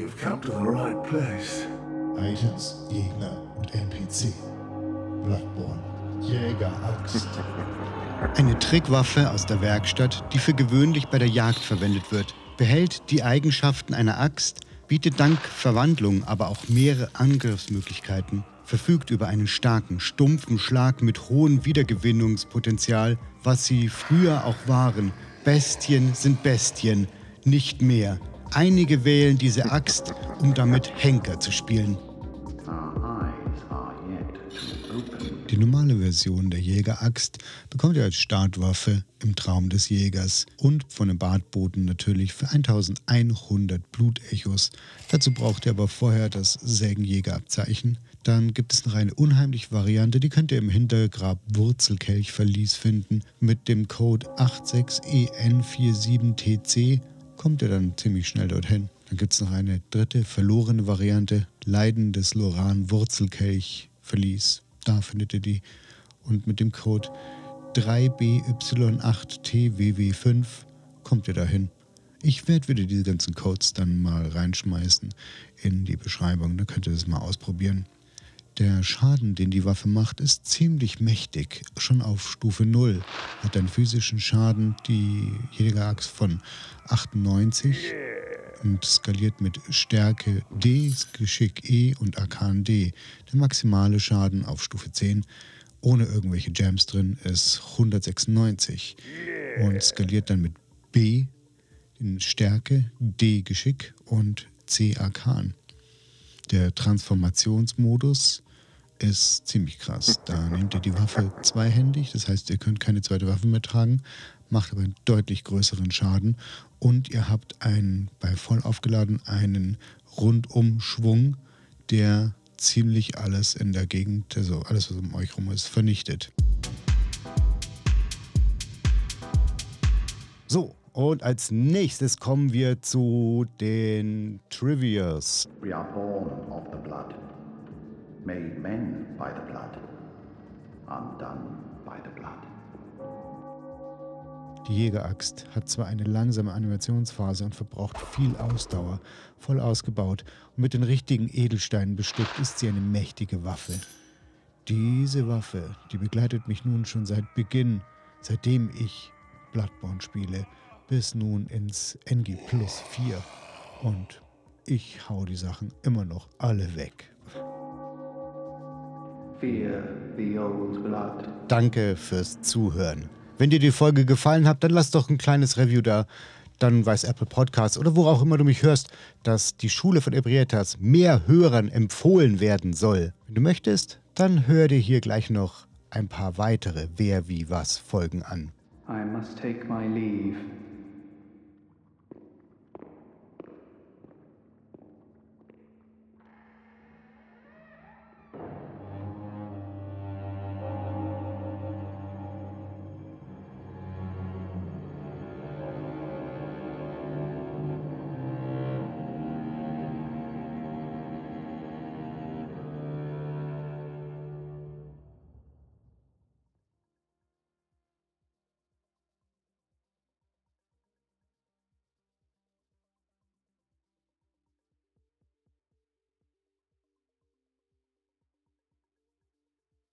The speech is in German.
You've come to the right place. Items, Gegner und NPC. Bloodborne. Jägeraxt. Eine Trickwaffe aus der Werkstatt, die für gewöhnlich bei der Jagd verwendet wird, behält die Eigenschaften einer Axt, bietet dank Verwandlung aber auch mehrere Angriffsmöglichkeiten, verfügt über einen starken, stumpfen Schlag mit hohem Wiedergewinnungspotenzial, was sie früher auch waren. Bestien sind Bestien, nicht mehr. Einige wählen diese Axt, um damit Henker zu spielen. Die normale Version der Jägeraxt bekommt ihr als Startwaffe im Traum des Jägers und von dem Bartboten natürlich für 1100 Blutechos. Dazu braucht ihr aber vorher das Sägenjägerabzeichen. Dann gibt es noch eine unheimliche Variante, die könnt ihr im Hintergrab Wurzelkelchverlies finden. Mit dem Code 86EN47TC kommt ihr dann ziemlich schnell dorthin. Dann gibt es noch eine dritte verlorene Variante, Leiden des Loran Wurzelkelch Verlies. Da findet ihr die. Und mit dem Code 3BY8TWW5 kommt ihr dahin. Ich werde wieder diese ganzen Codes dann mal reinschmeißen in die Beschreibung. Da könnt ihr das mal ausprobieren. Der Schaden, den die Waffe macht, ist ziemlich mächtig. Schon auf Stufe 0 hat einen physischen Schaden die Jägeraxt von 98 und skaliert mit Stärke D, Geschick E und Arkan D. Der maximale Schaden auf Stufe 10 ohne irgendwelche Jams drin ist 196 und skaliert dann mit B in Stärke, D Geschick und C Arkan. Der Transformationsmodus ist ziemlich krass. Da nehmt ihr die Waffe zweihändig, das heißt, ihr könnt keine zweite Waffe mehr tragen, macht aber einen deutlich größeren Schaden und ihr habt einen, bei voll aufgeladen einen Rundumschwung, der ziemlich alles in der Gegend, also alles, was um euch rum ist, vernichtet. So, und als nächstes kommen wir zu den Trivias. We are born of the blood, made men by the blood, undone by the blood. Die Jägeraxt hat zwar eine langsame Animationsphase und verbraucht viel Ausdauer, voll ausgebaut und mit den richtigen Edelsteinen bestückt ist sie eine mächtige Waffe. Diese Waffe, die begleitet mich nun schon seit Beginn, seitdem ich Bloodborne spiele, bis nun ins NG Plus 4. Und ich hau die Sachen immer noch alle weg. Danke fürs Zuhören. Wenn dir die Folge gefallen hat, dann lass doch ein kleines Review da. Dann weiß Apple Podcasts oder wo auch immer du mich hörst, dass die Schule von Ebrietas mehr Hörern empfohlen werden soll. Wenn du möchtest, dann hör dir hier gleich noch ein paar weitere Wer wie was Folgen an. I must take my leave.